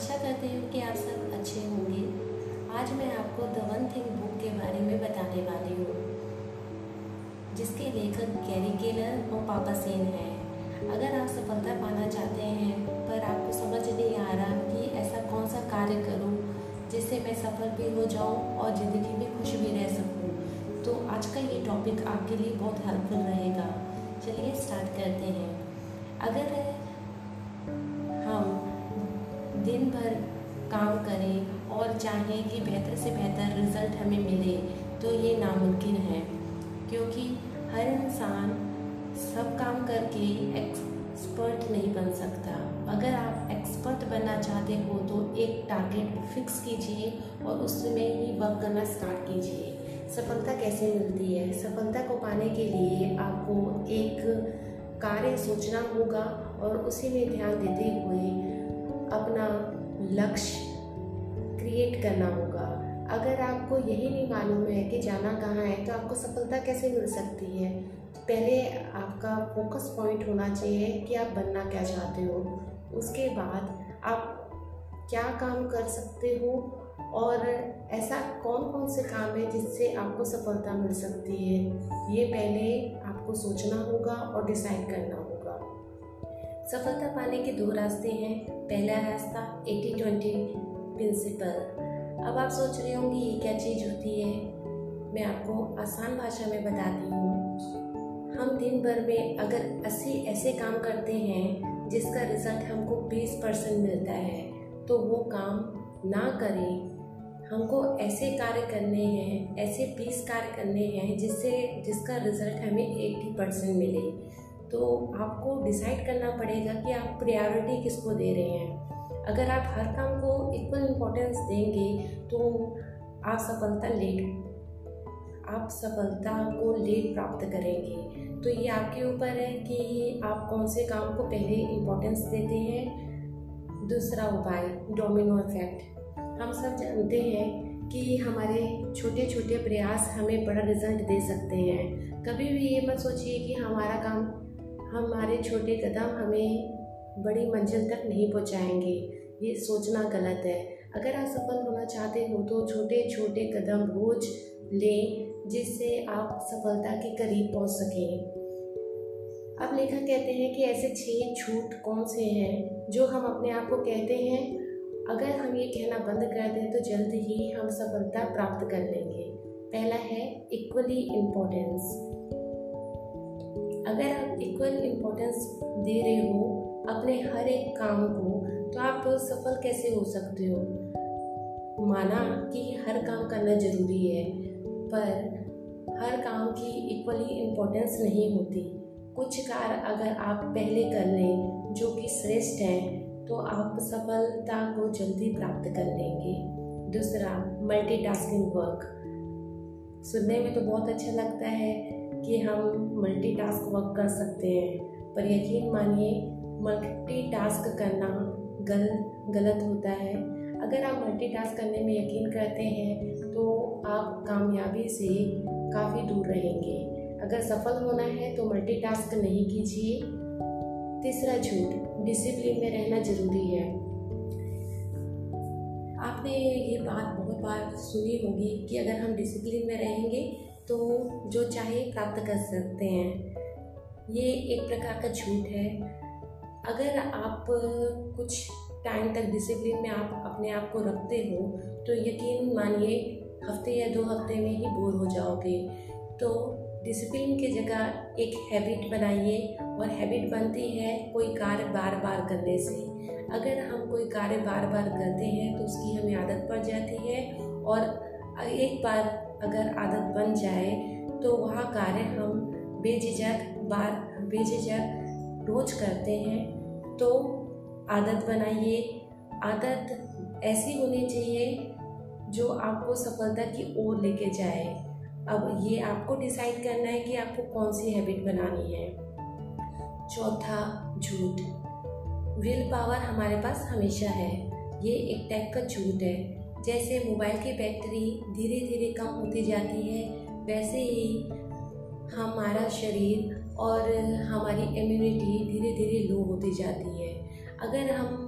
आशा करते हैं कि आप सब अच्छे होंगे। आज मैं आपको द वन थिंग बुक के बारे में बताने वाली हूँ, जिसके लेखक कैरी केलर और पापा सेन हैं। अगर आप सफलता पाना चाहते हैं, पर आपको समझ नहीं आ रहा कि ऐसा कौन सा कार्य करूँ, जिससे मैं सफल भी हो जाऊँ और ज़िंदगी में खुश भी रह सकूँ तो आज का ये टॉपिक आपके लिए बहुत हेल्पफुल रहेगा। चलिए स्टार्ट करते हैं। अगर दिन भर काम करें और चाहें कि बेहतर से बेहतर रिज़ल्ट हमें मिले तो ये नामुमकिन है। क्योंकि हर इंसान सब काम करके एक्सपर्ट नहीं बन सकता। अगर आप एक्सपर्ट बनना चाहते हो तो एक टारगेट फिक्स कीजिए और उसमें ही वर्क करना स्टार्ट कीजिए। सफलता कैसे मिलती है? सफलता को पाने के लिए आपको एक कार्य सोचना होगा और उसी में ध्यान देते हुए अपना लक्ष्य क्रिएट करना होगा। अगर आपको यही नहीं मालूम है कि जाना कहाँ है तो आपको सफलता कैसे मिल सकती है? पहले आपका फोकस पॉइंट होना चाहिए कि आप बनना क्या चाहते हो। उसके बाद आप क्या काम कर सकते हो और ऐसा कौन कौन से काम है जिससे आपको सफलता मिल सकती है, ये पहले आपको सोचना होगा और डिसाइड करना होगा। सफलता पाने के दो रास्ते हैं। पहला रास्ता एटी ट्वेंटी प्रिंसिपल। अब आप सोच रहे होंगे, ये क्या चीज़ होती है? मैं आपको आसान भाषा में बताती हूँ। हम दिन भर में अगर अस्सी ऐसे काम करते हैं, जिसका रिज़ल्ट हमको बीस परसेंट मिलता है तो वो काम ना करें। हमको ऐसे कार्य करने हैं, ऐसे बीस कार्य करने हैं, जिससे, जिसका रिज़ल्ट हमें एट्टी परसेंट मिले। तो आपको डिसाइड करना पड़ेगा कि आप प्रायोरिटी किसको दे रहे हैं। अगर आप हर काम को इक्वल इम्पोर्टेंस देंगे तो आप सफलता लेट आप सफलता को लेट प्राप्त करेंगे। तो ये आपके ऊपर है कि आप कौन से काम को पहले इम्पोर्टेंस देते हैं। दूसरा उपाय डोमिनो इफ़ेक्ट हम सब जानते हैं कि हमारे छोटे छोटे प्रयास हमें बड़ा रिज़ल्ट दे सकते हैं। कभी भी ये मत सोचिए कि हमारा काम हमारे छोटे कदम हमें बड़ी मंजिल तक नहीं पहुंचाएँगे। ये सोचना गलत है। अगर आप सफल होना चाहते हो तो छोटे छोटे कदम रोज लें, जिससे आप सफलता के करीब पहुँच सकें। अब लेखक कहते हैं कि ऐसे छह छूट कौन से हैं, जो हम अपने आप को कहते हैं? अगर हम ये कहना बंद कर दें तो जल्द ही हम सफलता प्राप्त कर लेंगे। पहला है इक्वली इम्पोर्टेंस अगर आप इक्वल इम्पोर्टेंस दे रहे हो अपने हर एक काम को तो आप सफल कैसे हो सकते हो? माना कि हर काम करना ज़रूरी है, पर हर काम की इक्वली इम्पोर्टेंस नहीं होती। कुछ कार्य अगर आप पहले कर लें, जो कि श्रेष्ठ हैं तो आप सफलता को जल्दी प्राप्त कर लेंगे। दूसरा मल्टीटास्किंग वर्क सुनने में तो बहुत अच्छा लगता है। कि हम मल्टीटास्क वर्क कर सकते हैं। पर यकीन मानिए मल्टीटास्क करना गल, गलत होता है। अगर आप मल्टीटास्क करने में यकीन करते हैं तो आप कामयाबी से काफ़ी दूर रहेंगे। अगर सफल होना है तो मल्टीटास्क नहीं कीजिए। तीसरा झूठ डिसिप्लिन में रहना ज़रूरी है। आपने ये बात बहुत बार सुनी होगी कि अगर हम डिसिप्लिन में रहेंगे तो जो चाहे प्राप्त कर सकते हैं। ये एक प्रकार का झूठ है। अगर आप कुछ टाइम तक डिसिप्लिन में आप अपने आप को रखते हो तो यकीन मानिए, हफ़्ते या दो हफ़्ते में ही बोर हो जाओगे। तो डिसिप्लिन की जगह एक हैबिट बनाइए और हैबिट बनती है कोई कार्य बार बार करने से। अगर हम कोई कार्य बार बार करते हैं तो उसकी हमें आदत पड़ जाती है और एक बार अगर आदत बन जाए तो वह कार्य हम बेझिझक, बार बेझिझक रोज करते हैं। तो आदत बनाइए। आदत ऐसी होनी चाहिए जो आपको सफलता की ओर लेके जाए। अब ये आपको डिसाइड करना है कि आपको कौन सी हैबिट बनानी है। चौथा, झूठ। विल पावर हमारे पास हमेशा है। ये एक टाइप का झूठ है। जैसे मोबाइल की बैटरी धीरे धीरे कम होती जाती है, वैसे ही हमारा शरीर और हमारी इम्यूनिटी धीरे धीरे लो होती जाती है। अगर हम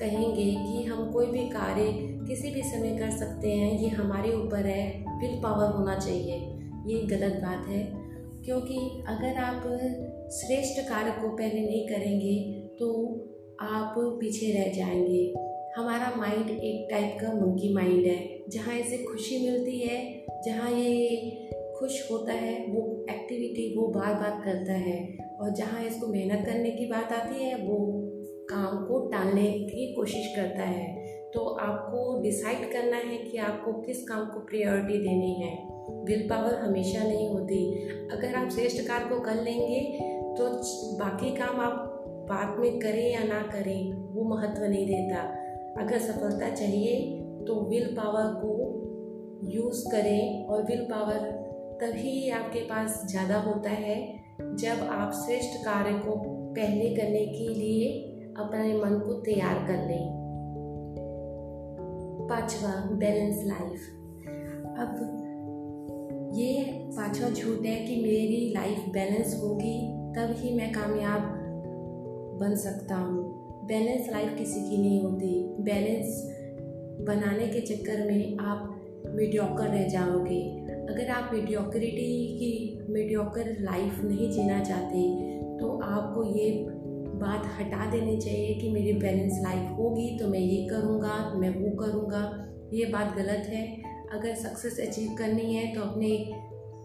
कहेंगे कि हम कोई भी कार्य किसी भी समय कर सकते हैं, ये हमारे ऊपर है विल पावर होना चाहिए। ये गलत बात है, क्योंकि अगर आप श्रेष्ठ कार्य को पहले नहीं करेंगे तो आप पीछे रह जाएँगे। हमारा माइंड एक टाइप का मंकी माइंड है, जहाँ इसे खुशी मिलती है, जहाँ ये खुश होता है, वो एक्टिविटी वो बार बार करता है, और जहाँ इसको मेहनत करने की बात आती है, वो काम को टालने की कोशिश करता है। तो आपको डिसाइड करना है कि आपको किस काम को प्रायोरिटी देनी है। विल पावर हमेशा नहीं होती। अगर आप श्रेष्ठ कार्य को कर लेंगे तो बाकी काम आप बाद में करें या ना करें, वो महत्व नहीं देता। अगर सफलता चाहिए तो विल पावर को यूज़ करें और विल पावर तभी आपके पास ज़्यादा होता है जब आप श्रेष्ठ कार्य को पहले करने के लिए अपने मन को तैयार कर लें। पांचवा बैलेंस लाइफ अब ये पांचवा झूठ है कि मेरी लाइफ बैलेंस होगी तब ही मैं कामयाब बन सकता हूँ। बैलेंस लाइफ किसी की नहीं होती। बैलेंस बनाने के चक्कर में आप मीडियोकर रह जाओगे। अगर आप मीडियोक्रिटी की मीडियोकर लाइफ नहीं जीना चाहते तो आपको ये बात हटा देनी चाहिए कि मेरी बैलेंस लाइफ होगी तो मैं ये करूँगा, मैं वो करूँगा। ये बात गलत है। अगर सक्सेस अचीव करनी है तो अपने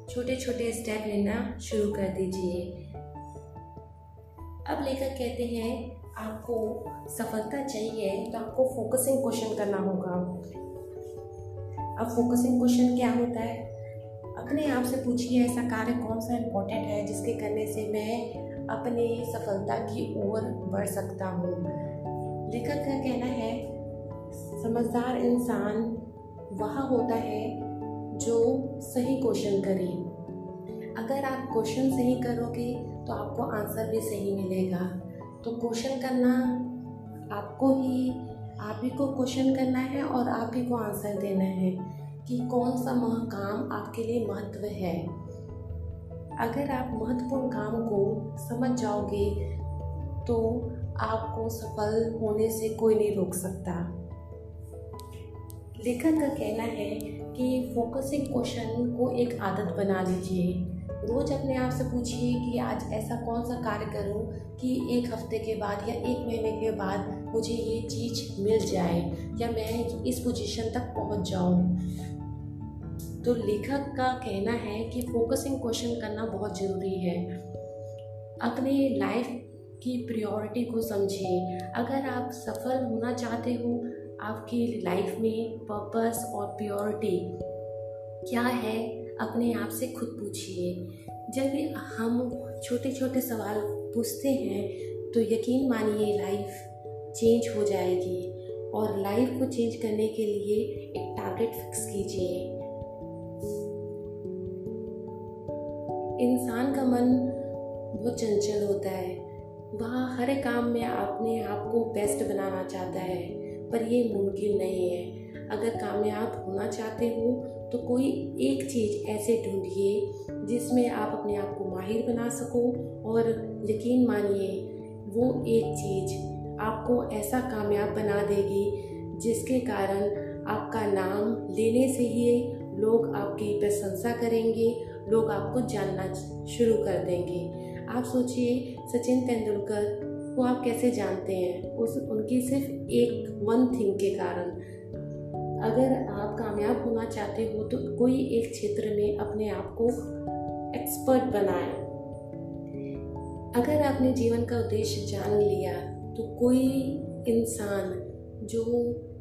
छोटे छोटे स्टेप लेना शुरू कर दीजिए। अब लेकर कहते हैं आपको सफलता चाहिए तो आपको फोकसिंग क्वेश्चन करना होगा। अब फोकसिंग क्वेश्चन क्या होता है? अपने आप से पूछिए, ऐसा कार्य कौन सा इम्पोर्टेंट है जिसके करने से मैं अपने सफलता की ओर बढ़ सकता हूँ? लेखक का कहना है, समझदार इंसान वह होता है जो सही क्वेश्चन करे। अगर आप क्वेश्चन सही करोगे तो आपको आंसर भी सही मिलेगा। तो क्वेश्चन करना आपको ही, आप ही को क्वेश्चन करना है और आप ही को आंसर देना है कि कौन सा मह काम आपके लिए महत्व है। अगर आप महत्वपूर्ण काम को समझ जाओगे तो आपको सफल होने से कोई नहीं रोक सकता। लेखक का कहना है कि फोकसिंग क्वेश्चन को एक आदत बना लीजिए। रोज अपने आप से पूछिए कि आज ऐसा कौन सा कार्य करूँ कि एक हफ़्ते के बाद या एक महीने के बाद मुझे ये चीज़ मिल जाए या मैं इस पोजीशन तक पहुँच जाऊँ। तो लेखक का कहना है कि फोकसिंग क्वेश्चन करना बहुत ज़रूरी है। अपने लाइफ की प्रायोरिटी को समझिए। अगर आप सफल होना चाहते हो, आपकी लाइफ में पर्पस और प्योरिटी क्या है? अपने आप से खुद पूछिए। जब हम छोटे छोटे सवाल पूछते हैं तो यकीन मानिए लाइफ चेंज हो जाएगी। और लाइफ को चेंज करने के लिए एक टारगेट फिक्स कीजिए। इंसान का मन बहुत चंचल होता है। वह हर काम में अपने आप को बेस्ट बनाना चाहता है, पर यह मुमकिन नहीं है। अगर कामयाब होना चाहते हो तो कोई एक चीज़ ऐसे ढूंढिए जिसमें आप अपने आप को माहिर बना सको और यकीन मानिए, वो एक चीज़ आपको ऐसा कामयाब बना देगी जिसके कारण आपका नाम लेने से ही लोग आपकी प्रशंसा करेंगे, लोग आपको जानना शुरू कर देंगे। आप सोचिए, सचिन तेंदुलकर को आप कैसे जानते हैं? उस, उनकी सिर्फ़ एक वन थिंग के कारण। अगर आप कामयाब होना चाहते हो तो कोई एक क्षेत्र में अपने आप को एक्सपर्ट बनाए। अगर आपने जीवन का उद्देश्य जान लिया तो कोई इंसान जो,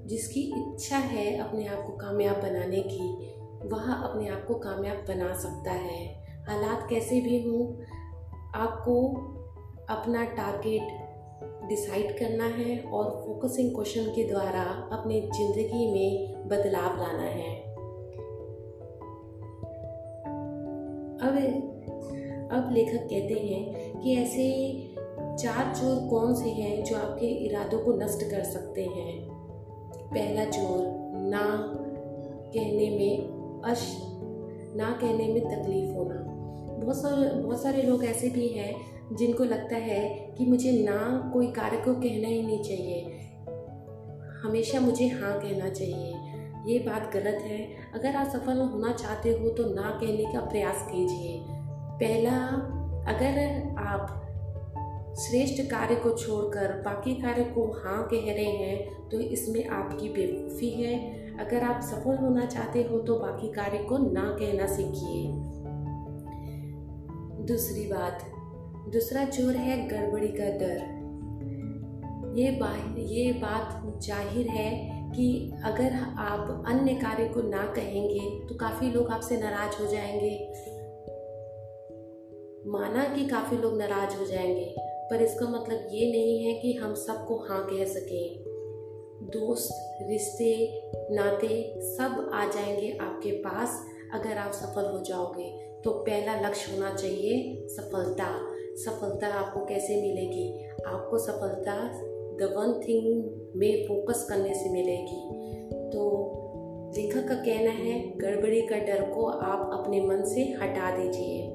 जिसकी इच्छा है अपने आप को कामयाब बनाने की, वह अपने आप को कामयाब बना सकता है। हालात कैसे भी हों, आपको अपना टारगेट डिसाइड करना है और फोकसिंग क्वेश्चन के द्वारा अपने ज़िंदगी में बदलाव लाना है। अब अब लेखक कहते हैं कि ऐसे चार चोर कौन से हैं जो आपके इरादों को नष्ट कर सकते हैं? पहला चोर, ना कहने में अश, ना कहने में तकलीफ़ होना। बहुत सारे बहुत सारे लोग ऐसे भी हैं जिनको लगता है कि मुझे ना कोई कार्य को कहना ही नहीं चाहिए। हमेशा मुझे हाँ कहना चाहिए। ये बात गलत है। अगर आप सफल होना चाहते हो तो ना कहने का प्रयास कीजिए। पहला, अगर आप श्रेष्ठ कार्य को छोड़कर बाकी कार्य को हाँ कह रहे हैं तो इसमें आपकी बेवकूफ़ी है। अगर आप सफल होना चाहते हो तो बाकी कार्य को ना कहना सीखिए। दूसरी बात दूसरा चोर है गड़बड़ी का डर। ये बात ये बात ज़ाहिर है कि अगर आप अन्य कार्य को ना कहेंगे तो काफ़ी लोग आपसे नाराज़ हो जाएँगे। माना कि काफ़ी लोग नाराज़ हो जाएँगे, पर इसका मतलब ये नहीं है कि हम सबको हाँ कह सकें। दोस्त, रिश्ते, नाते सब आ जाएँगे आपके पास अगर आप सफल हो जाओगे। तो पहला लक्ष्य होना चाहिए सफलता। सफलता आपको कैसे मिलेगी? आपको सफलता द वन थिंग में फोकस करने से मिलेगी। तो लेखक का कहना है, गड़बड़ी का डर को आप अपने मन से हटा दीजिए।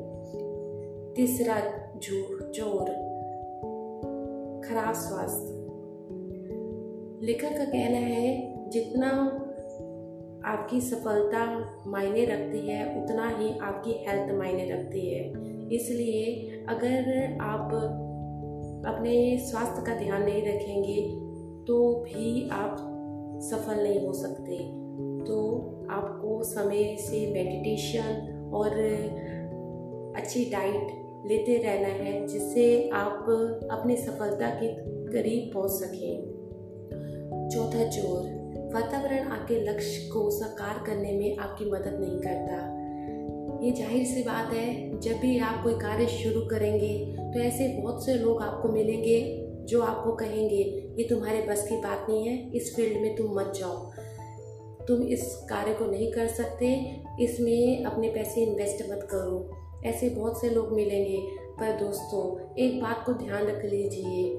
तीसरा झूठ ज़ोर खराब स्वास्थ्य। लेखक का कहना है, जितना आपकी सफलता मायने रखती है, उतना ही आपकी हेल्थ मायने रखती है। इसलिए अगर आप अपने स्वास्थ्य का ध्यान नहीं रखेंगे तो भी आप सफल नहीं हो सकते। तो आपको समय से मेडिटेशन और अच्छी डाइट लेते रहना है, जिससे आप अपनी सफलता के करीब पहुँच सकें। चौथा ज़ोर, वातावरण आपके लक्ष्य को साकार करने में आपकी मदद नहीं करता। ये ज़ाहिर सी बात है, जब भी आप कोई कार्य शुरू करेंगे तो ऐसे बहुत से लोग आपको मिलेंगे जो आपको कहेंगे, ये तुम्हारे बस की बात नहीं है, इस फ़ील्ड में तुम मत जाओ। तुम इस कार्य को नहीं कर सकते, इसमें अपने पैसे इन्वेस्ट मत करो। ऐसे बहुत से लोग मिलेंगे। पर दोस्तों, एक बात को ध्यान रख लीजिए।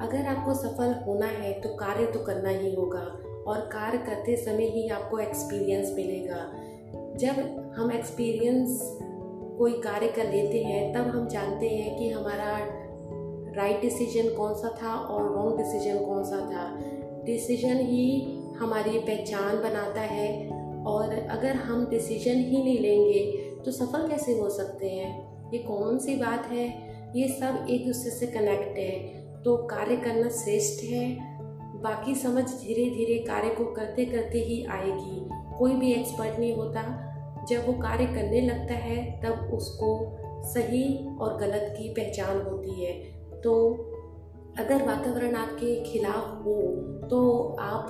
अगर आपको सफल होना है तो कार्य तो करना ही होगा, और कार्य करते समय ही आपको एक्सपीरियंस मिलेगा। जब हम एक्सपीरियंस कोई कार्य कर लेते हैं, तब हम जानते हैं कि हमारा राइट डिसीज़न कौन सा था और रॉन्ग डिसीज़न कौन सा था। डिसीज़न ही हमारी पहचान बनाता है और अगर हम डिसीज़न ही नहीं लेंगे तो सफल कैसे हो सकते हैं? ये कौन सी बात है? ये सब एक दूसरे से कनेक्ट है। तो कार्य करना श्रेष्ठ है। बाकी समझ धीरे धीरे कार्य को करते करते ही आएगी। कोई भी एक्सपर्ट नहीं होता। जब वो कार्य करने लगता है, तब उसको सही और गलत की पहचान होती है। तो अगर वातावरण आपके खिलाफ हो तो आप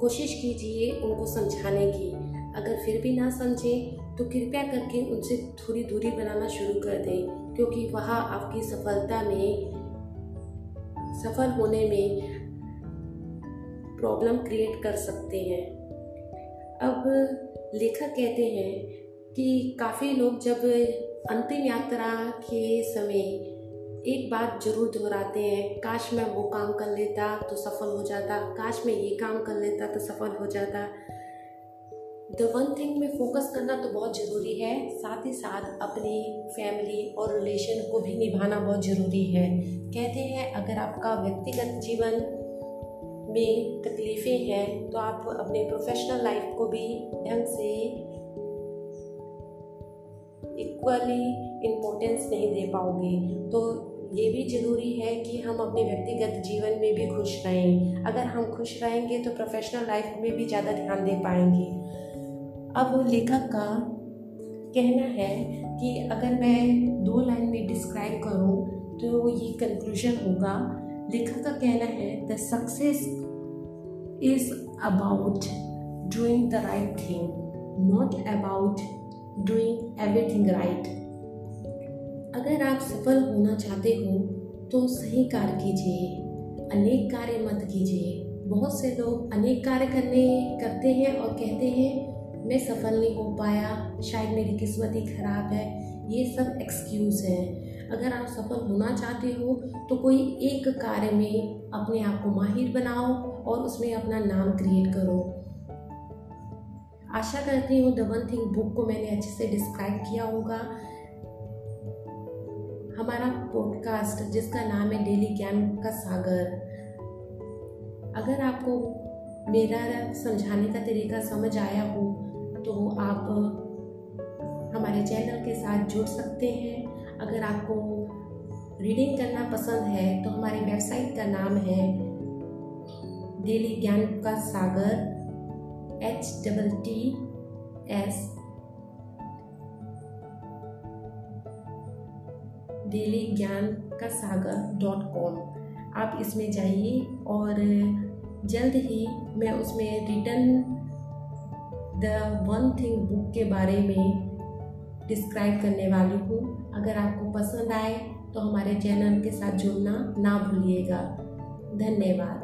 कोशिश कीजिए उनको समझाने की। अगर फिर भी ना समझें तो कृपया करके उनसे थोड़ी दूरी बनाना शुरू कर दें, क्योंकि वह आपकी सफलता में, सफल होने में प्रॉब्लम क्रिएट कर सकते हैं। अब लेखक कहते हैं कि काफ़ी लोग जब अंतिम यात्रा के समय एक बात ज़रूर दोहराते हैं, काश मैं वो काम कर लेता तो सफल हो जाता, काश मैं ये काम कर लेता तो सफल हो जाता। द वन थिंग में फोकस करना तो बहुत ज़रूरी है, साथ ही साथ अपनी फैमिली और रिलेशन को भी निभाना बहुत ज़रूरी है। कहते हैं, अगर आपका व्यक्तिगत जीवन में तकलीफ़ें हैं तो आप अपने प्रोफेशनल लाइफ को भी ढंग से इक्वली इम्पोर्टेंस नहीं दे पाओगे। तो ये भी ज़रूरी है कि हम अपने व्यक्तिगत जीवन में भी खुश रहें। अगर हम खुश रहेंगे तो प्रोफेशनल लाइफ में भी ज़्यादा ध्यान दे पाएँगे। अब लेखक का कहना है कि अगर मैं दो लाइन में डिस्क्राइब करूँ तो ये कंक्लूजन होगा। लेखक का कहना है the success is about doing the right thing not about doing everything right अगर आप सफल होना चाहते हो तो सही कार्य कीजिए, अनेक कार्य मत कीजिए। बहुत से लोग अनेक कार्य करने, करते हैं और कहते हैं, मैं सफल नहीं हो पाया, शायद मेरी किस्मत ही ख़राब है। ये सब एक्सक्यूज़ है। अगर आप सफल होना चाहते हो तो कोई एक कार्य में अपने आप को माहिर बनाओ और उसमें अपना नाम क्रिएट करो। आशा करती हूँ द वन थिंग बुक को मैंने अच्छे से डिस्क्राइब किया होगा। हमारा पॉडकास्ट जिसका नाम है डेली ज्ञान का सागर। अगर आपको मेरा समझाने का तरीका समझ आया हो तो आप हमारे चैनल के साथ जुड़ सकते हैं। अगर आपको रीडिंग करना पसंद है तो हमारी वेबसाइट का नाम है डेली ज्ञान का सागर H double T S daily ज्ञान का सागर डॉट कॉम आप इसमें जाइए और जल्द ही मैं उसमें return the one thing book के बारे में डिस्क्राइब करने वाली हूँ। अगर आपको पसंद आए तो हमारे चैनल के साथ जुड़ना ना भूलिएगा। धन्यवाद।